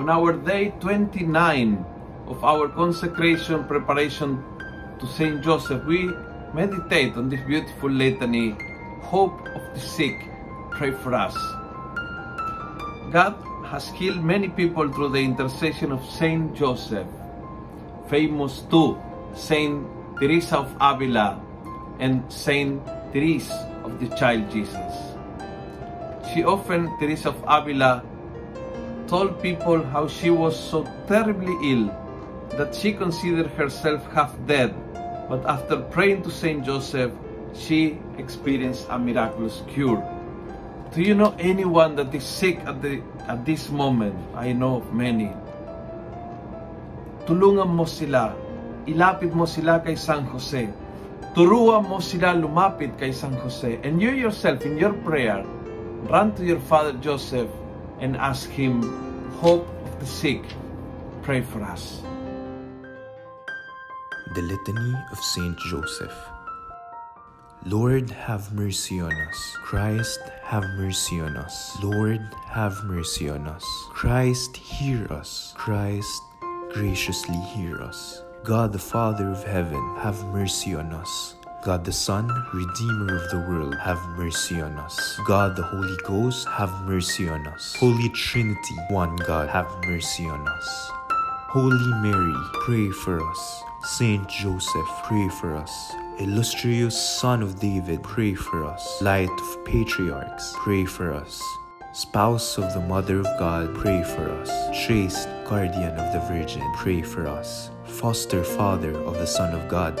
on our day 29 of our consecration preparation to Saint Joseph, we meditate on this beautiful litany, Hope of the Sick, pray for us. God has healed many people through the intercession of Saint Joseph, famous too, Saint Teresa of Avila and Saint Therese of the Child Jesus. She often, Teresa of Avila, told people how she was so terribly ill that she considered herself half dead, but after praying to Saint Joseph, she experienced a miraculous cure. Do you know anyone that is sick at, the, at this moment? I know many. Tulungan mo sila. Ilapit mo sila kay San Jose. Turuan mo sila lumapit kay San Jose. And you yourself, in your prayer, run to your father Joseph and ask him, Hope of the sick, pray for us. The Litany of Saint Joseph. Lord, have mercy on us. Christ, have mercy on us. Lord, have mercy on us. Christ, hear us. Christ, graciously hear us. God the Father of heaven, have mercy on us. God the Son, Redeemer of the world, have mercy on us. God the Holy Ghost, have mercy on us. Holy Trinity, one God, have mercy on us. Holy Mary, pray for us. Saint Joseph, pray for us. Illustrious Son of David, pray for us. Light of Patriarchs, pray for us. Spouse of the Mother of God, pray for us. Chaste Guardian of the Virgin, pray for us. Foster Father of the Son of God,